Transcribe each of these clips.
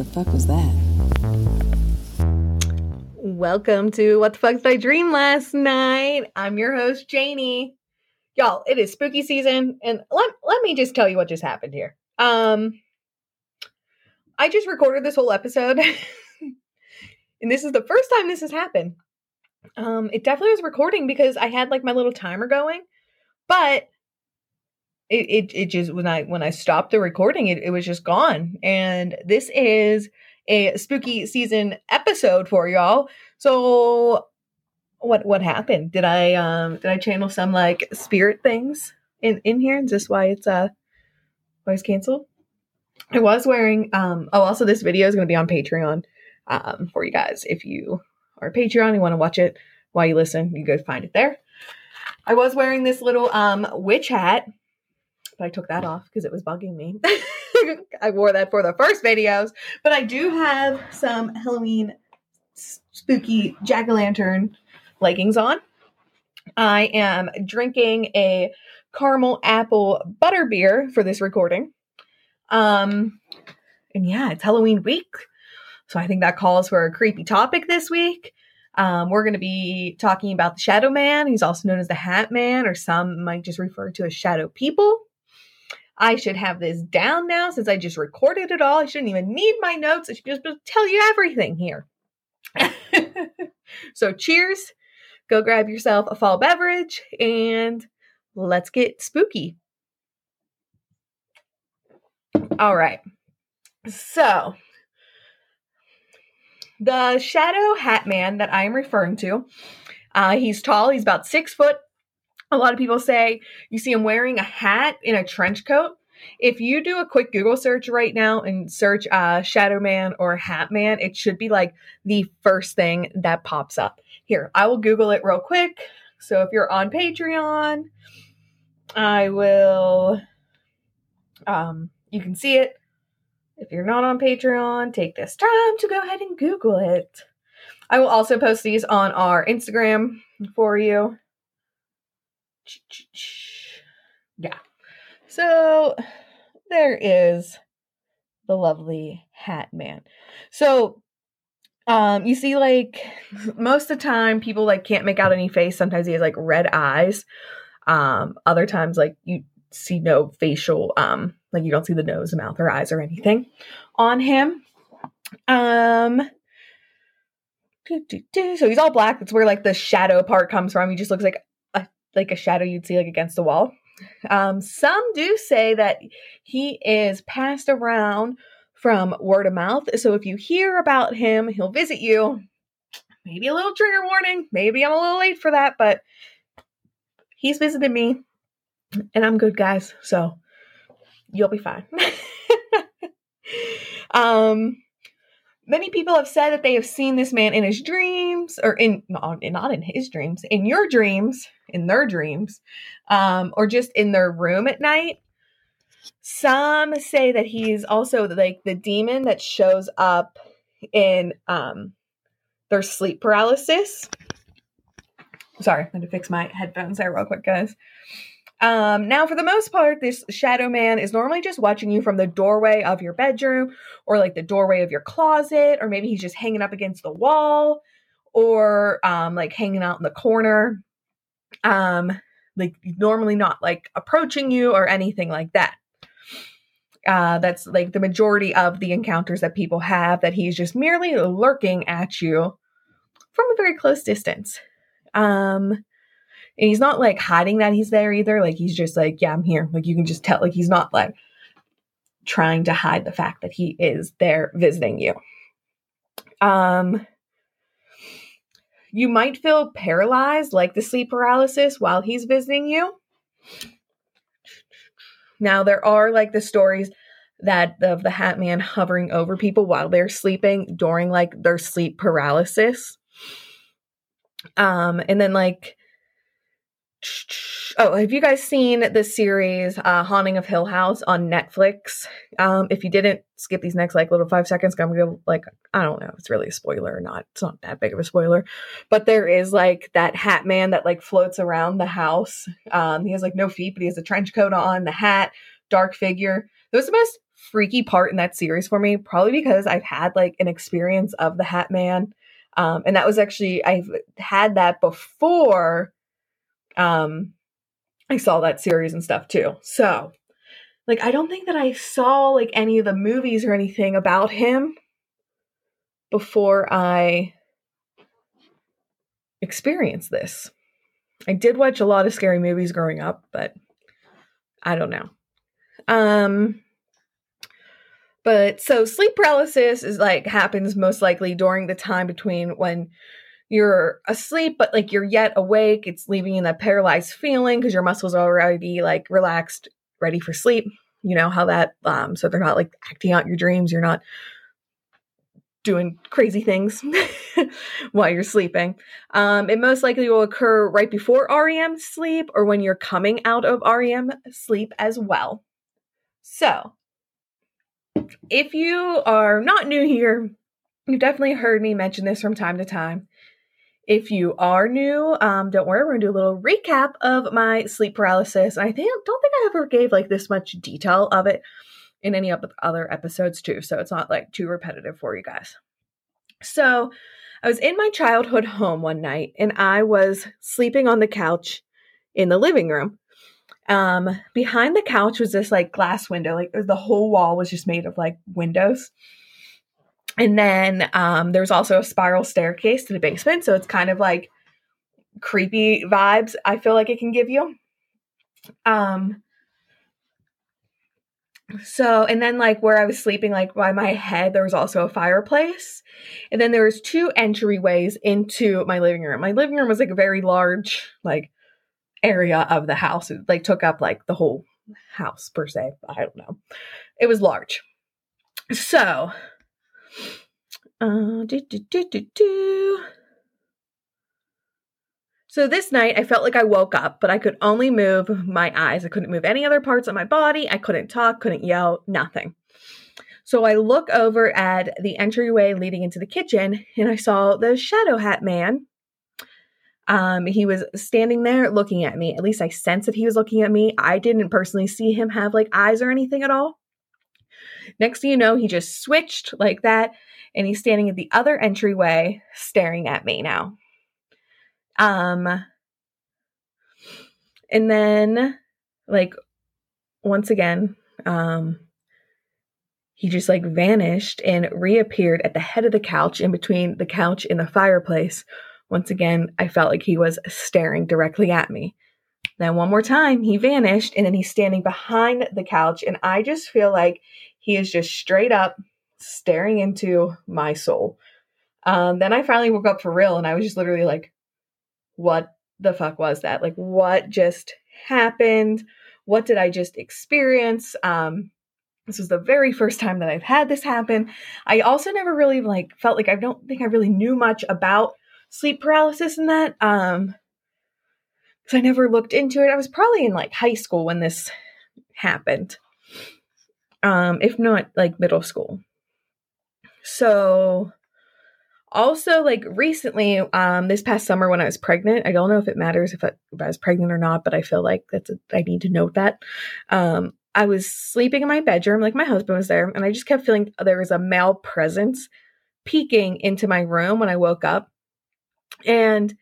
the fuck was that? Welcome to What the Fuck Did I Dream Last Night? I'm your host, Jaynee. Y'all, it is spooky season, and let, let me just tell you what just happened here. Um, I just recorded this whole episode, and this is the first time this has happened. Um, it definitely was recording because I had like my little timer going, but it, it, it just when I when I stopped the recording, it, it was just gone. And this is a spooky season episode for y'all. So what what happened? Did I um did I channel some like spirit things in in here? Is this why it's uh why it's canceled? I was wearing um oh also this video is gonna be on Patreon um for you guys. If you are Patreon and want to watch it while you listen, you go find it there. I was wearing this little um witch hat but I took that off because it was bugging me. I wore that for the first videos, but I do have some Halloween spooky jack o' lantern leggings on. I am drinking a caramel apple butter beer for this recording. Um, and yeah, it's Halloween week. So I think that calls for a creepy topic this week. Um, we're going to be talking about the Shadow Man. He's also known as the Hat Man, or some might just refer to as Shadow People. I should have this down now since I just recorded it all. I shouldn't even need my notes. I should just tell you everything here. so, cheers. Go grab yourself a fall beverage and let's get spooky. All right. So, the shadow hat man that I am referring to, uh, he's tall. He's about six foot, a lot of people say you see him wearing a hat in a trench coat. If you do a quick Google search right now and search uh, Shadow Man or Hat Man, it should be like the first thing that pops up. Here, I will Google it real quick. So if you're on Patreon, I will, um, you can see it. If you're not on Patreon, take this time to go ahead and Google it. I will also post these on our Instagram for you. Yeah. So there is the lovely Hat Man. So um you see like most of the time people like can't make out any face. Sometimes he has like red eyes. Um other times like you see no facial um like you don't see the nose, mouth or eyes or anything on him. Um so he's all black. That's where like the shadow part comes from. He just looks like like a shadow you'd see like against the wall. Um, some do say that he is passed around from word of mouth. So if you hear about him, he'll visit you. Maybe a little trigger warning. Maybe I'm a little late for that, but he's visited me and I'm good, guys. So you'll be fine. um, Many people have said that they have seen this man in his dreams, or in not in his dreams, in your dreams, in their dreams, um, or just in their room at night. Some say that he's also like the demon that shows up in um, their sleep paralysis. Sorry, I had to fix my headphones there real quick, guys. Um, now, for the most part, this shadow man is normally just watching you from the doorway of your bedroom or like the doorway of your closet, or maybe he's just hanging up against the wall or um, like hanging out in the corner. Um, like normally not like approaching you or anything like that. Uh, that's like the majority of the encounters that people have, that he's just merely lurking at you from a very close distance. Um, and he's not like hiding that he's there either. Like he's just like, yeah, I'm here. Like you can just tell, like he's not like trying to hide the fact that he is there visiting you. Um, you might feel paralyzed, like the sleep paralysis, while he's visiting you. Now, there are like the stories that of the Hat Man hovering over people while they're sleeping during like their sleep paralysis. Um, and then like Oh, have you guys seen the series uh, Haunting of Hill House on Netflix? Um, if you didn't, skip these next like little five seconds. I'm gonna like I don't know if it's really a spoiler or not. It's not that big of a spoiler, but there is like that hat man that like floats around the house. Um, he has like no feet, but he has a trench coat on, the hat, dark figure. That was the most freaky part in that series for me, probably because I've had like an experience of the Hat Man. Um, and that was actually I've had that before um I saw that series and stuff too. So like I don't think that I saw like any of the movies or anything about him before I experienced this. I did watch a lot of scary movies growing up, but I don't know. Um but so sleep paralysis is like happens most likely during the time between when you're asleep but like you're yet awake. It's leaving you that paralyzed feeling because your muscles are already like relaxed, ready for sleep. You know how that um so they're not like acting out your dreams. You're not doing crazy things while you're sleeping. Um, it most likely will occur right before REM sleep or when you're coming out of REM sleep as well. So, if you are not new here, you've definitely heard me mention this from time to time. If you are new, um, don't worry, we're gonna do a little recap of my sleep paralysis. I think don't think I ever gave like this much detail of it in any of the other episodes too, so it's not like too repetitive for you guys. So, I was in my childhood home one night and I was sleeping on the couch in the living room. Um, behind the couch was this like glass window, like the whole wall was just made of like windows. And then um, there's also a spiral staircase to the basement, so it's kind of like creepy vibes. I feel like it can give you. Um, so, and then like where I was sleeping, like by my head, there was also a fireplace. And then there was two entryways into my living room. My living room was like a very large, like area of the house. It like took up like the whole house per se. I don't know. It was large. So, uh, do, do, do, do, do. So this night, I felt like I woke up, but I could only move my eyes. I couldn't move any other parts of my body. I couldn't talk, couldn't yell, nothing. So I look over at the entryway leading into the kitchen and I saw the shadow hat man. Um, he was standing there looking at me. At least I sensed that he was looking at me. I didn't personally see him have like eyes or anything at all. Next thing you know, he just switched like that and he's standing at the other entryway staring at me now. Um, and then, like, once again, um, he just like vanished and reappeared at the head of the couch in between the couch and the fireplace. Once again, I felt like he was staring directly at me. Then, one more time, he vanished and then he's standing behind the couch. And I just feel like he is just straight up staring into my soul. Um, then I finally woke up for real and I was just literally like, what the fuck was that? Like, what just happened? What did I just experience? Um, this was the very first time that I've had this happen. I also never really like felt like I don't think I really knew much about sleep paralysis and that. Um, because I never looked into it. I was probably in like high school when this happened. Um, if not like middle school. So also like recently um this past summer when i was pregnant i don't know if it matters if I, if I was pregnant or not but i feel like that's a, i need to note that um i was sleeping in my bedroom like my husband was there and i just kept feeling there was a male presence peeking into my room when i woke up and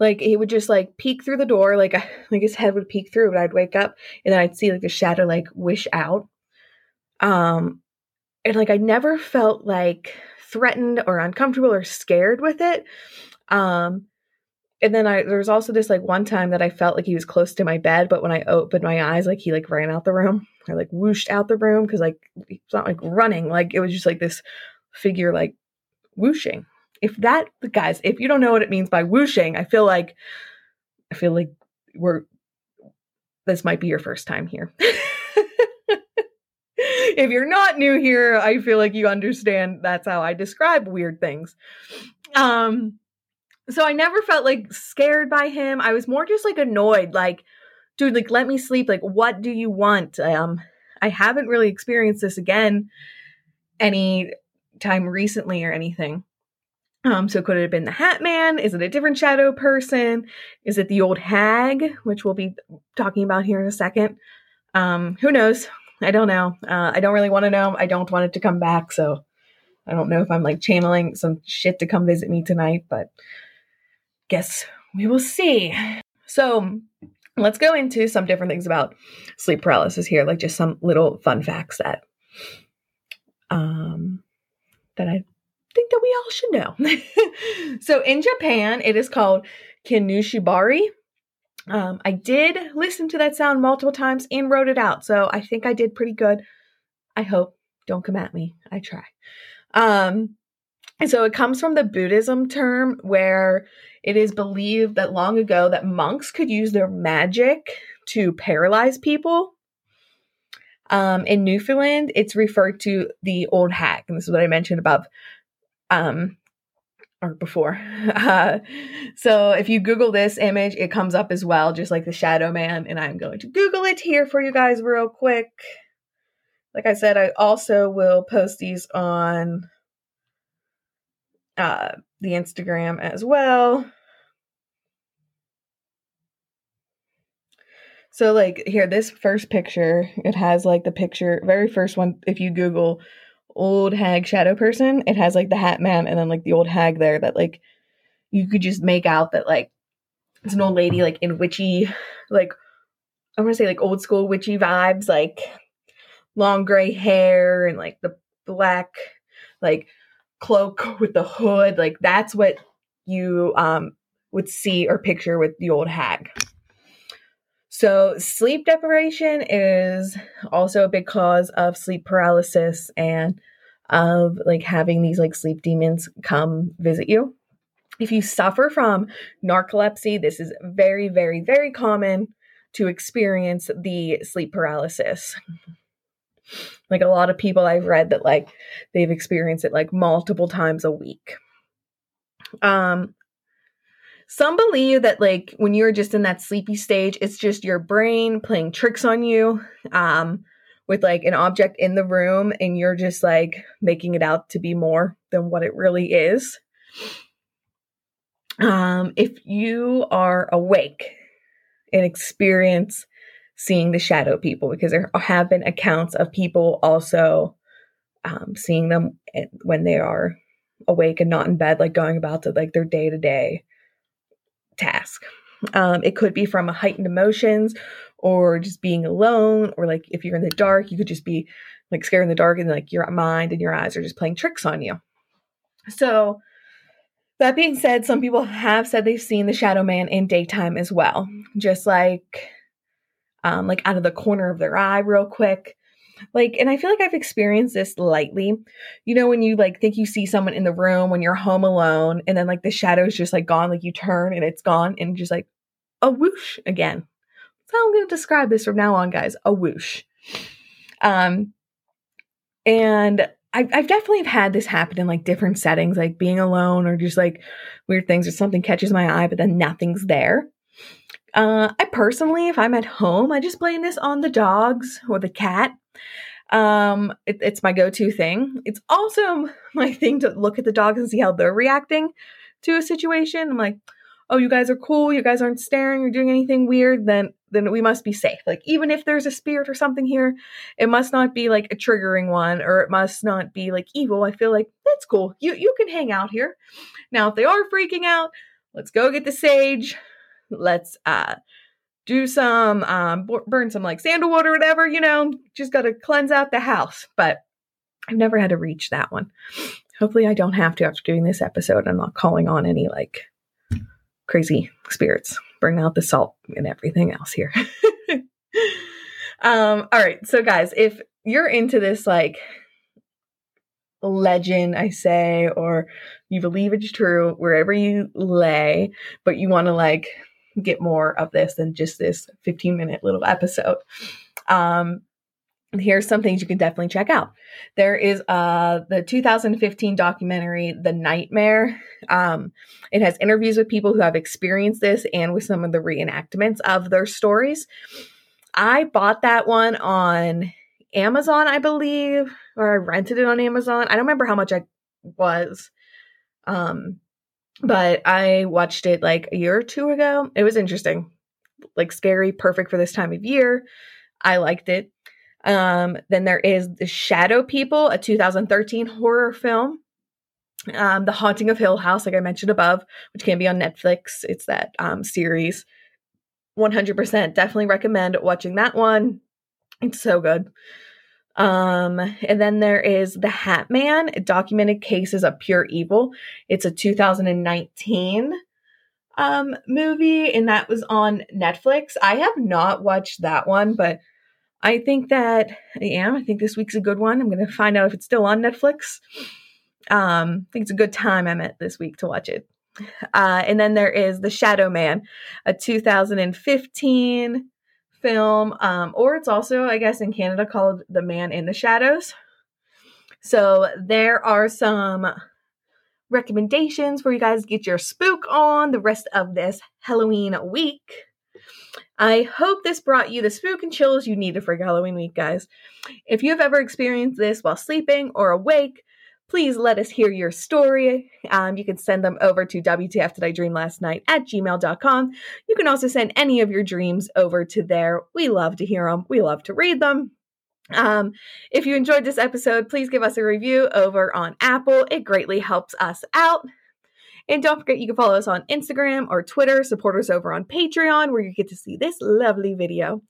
like he would just like peek through the door like like his head would peek through but i'd wake up and then i'd see like the shadow like wish out um and like i never felt like threatened or uncomfortable or scared with it. Um, and then I there was also this like one time that I felt like he was close to my bed, but when I opened my eyes, like he like ran out the room I like whooshed out the room because like it's not like running, like it was just like this figure like whooshing. If that guys, if you don't know what it means by whooshing, I feel like I feel like we're this might be your first time here. if you're not new here, I feel like you understand that's how I describe weird things. Um so I never felt like scared by him. I was more just like annoyed like dude like let me sleep like what do you want? Um I haven't really experienced this again any time recently or anything. Um, so could it have been the Hat Man? Is it a different shadow person? Is it the old hag, which we'll be talking about here in a second? Um, who knows? I don't know. Uh, I don't really want to know. I don't want it to come back. So I don't know if I'm like channeling some shit to come visit me tonight, but guess we will see. So let's go into some different things about sleep paralysis here, like just some little fun facts that um that I think that we all should know. so in Japan, it is called Kinushibari. Um, I did listen to that sound multiple times and wrote it out, so I think I did pretty good. I hope. Don't come at me. I try. Um, and so it comes from the Buddhism term where it is believed that long ago that monks could use their magic to paralyze people. Um, in Newfoundland, it's referred to the old hag, and this is what I mentioned above. Um, or before. Uh, so if you Google this image, it comes up as well, just like the Shadow Man. And I'm going to Google it here for you guys real quick. Like I said, I also will post these on uh, the Instagram as well. So, like, here, this first picture, it has like the picture, very first one. If you Google old hag shadow person, it has like the hat man and then like the old hag there that like you could just make out that like it's an old lady like in witchy, like, I want to say like old school witchy vibes, like long gray hair and like the black, like cloak with the hood. Like that's what you um, would see or picture with the old hag. So, sleep deprivation is also a big cause of sleep paralysis and of like having these like sleep demons come visit you. If you suffer from narcolepsy, this is very, very, very common to experience the sleep paralysis. Like a lot of people I've read that like they've experienced it like multiple times a week. Um some believe that like when you're just in that sleepy stage, it's just your brain playing tricks on you um with like an object in the room and you're just like making it out to be more than what it really is. Um if you are awake and experience seeing the shadow people because there have been accounts of people also um, seeing them when they are awake and not in bed, like going about to like their day to day task. Um, it could be from heightened emotions or just being alone, or like if you're in the dark, you could just be like scared in the dark and like your mind and your eyes are just playing tricks on you. So, that being said, some people have said they've seen the shadow man in daytime as well, just like um, like out of the corner of their eye real quick. Like, and I feel like I've experienced this lightly. You know, when you like think you see someone in the room when you're home alone, and then like the shadow's just like gone, like you turn and it's gone, and just like a whoosh again. So I'm going to describe this from now on, guys. A whoosh. Um, and I've, I've definitely had this happen in like different settings, like being alone or just like weird things or something catches my eye, but then nothing's there. Uh, I personally, if I'm at home, I just blame this on the dogs or the cat. Um, it, it's my go-to thing. It's also my thing to look at the dogs and see how they're reacting to a situation. I'm like, oh, you guys are cool. You guys aren't staring or doing anything weird. Then, then we must be safe. Like, even if there's a spirit or something here, it must not be like a triggering one, or it must not be like evil. I feel like that's cool. You you can hang out here. Now, if they are freaking out, let's go get the sage let's uh do some um burn some like sandalwood or whatever you know just gotta cleanse out the house but i've never had to reach that one. Hopefully i don't have to after doing this episode. I'm not calling on any like crazy spirits. Bring out the salt and everything else here. Um all right so guys if you're into this like legend i say or you believe it's true wherever you lay but you want to like get more of this than just this 15 minute little episode. Um, here's some things you can definitely check out. There is uh, the 2015 documentary, The Nightmare. Um, it has interviews with people who have experienced this and with some of the reenactments of their stories. I bought that one on Amazon, I believe, or I rented it on Amazon. I don't remember how much I was. Um, but I watched it like a year or two ago. It was interesting, like scary, perfect for this time of year. I liked it. Um, then there is The Shadow People, a 2013 horror film. Um, the Haunting of Hill House, like I mentioned above, which can be on Netflix. It's that um, series. 100% definitely recommend watching that one. It's so good. Um, and then there is The Hat Man, Documented Cases of Pure Evil. It's a 2019 um, movie, and that was on Netflix. I have not watched that one, but I think that I am. I think this week's a good one. I'm going to find out if it's still on Netflix. Um, I think it's a good time I'm at this week to watch it. Uh, and then there is The Shadow Man, a 2015 film, um, or it's also, I guess, in Canada called The Man in the Shadows. So there are some recommendations for you guys to get your spook on the rest of this Halloween week. I hope this brought you the spook and chills you needed for Halloween week, guys. If you have ever experienced this while sleeping or awake, please let us hear your story. Um, you can send them over to WTF Did I Dream Last Night at gmail.com. You can also send any of your dreams over to there. We love to hear them, we love to read them. Um, if you enjoyed this episode, please give us a review over on Apple. It greatly helps us out. And don't forget, you can follow us on Instagram or Twitter, support us over on Patreon, where you get to see this lovely video.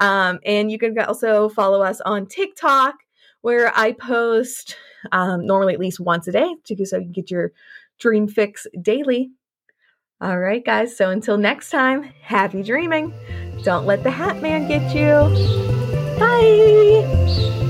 Um, and you can also follow us on TikTok, where I post um, normally at least once a day, so you can get your dream fix daily. All right, guys. So until next time, happy dreaming. Don't let the Hat Man get you. Bye.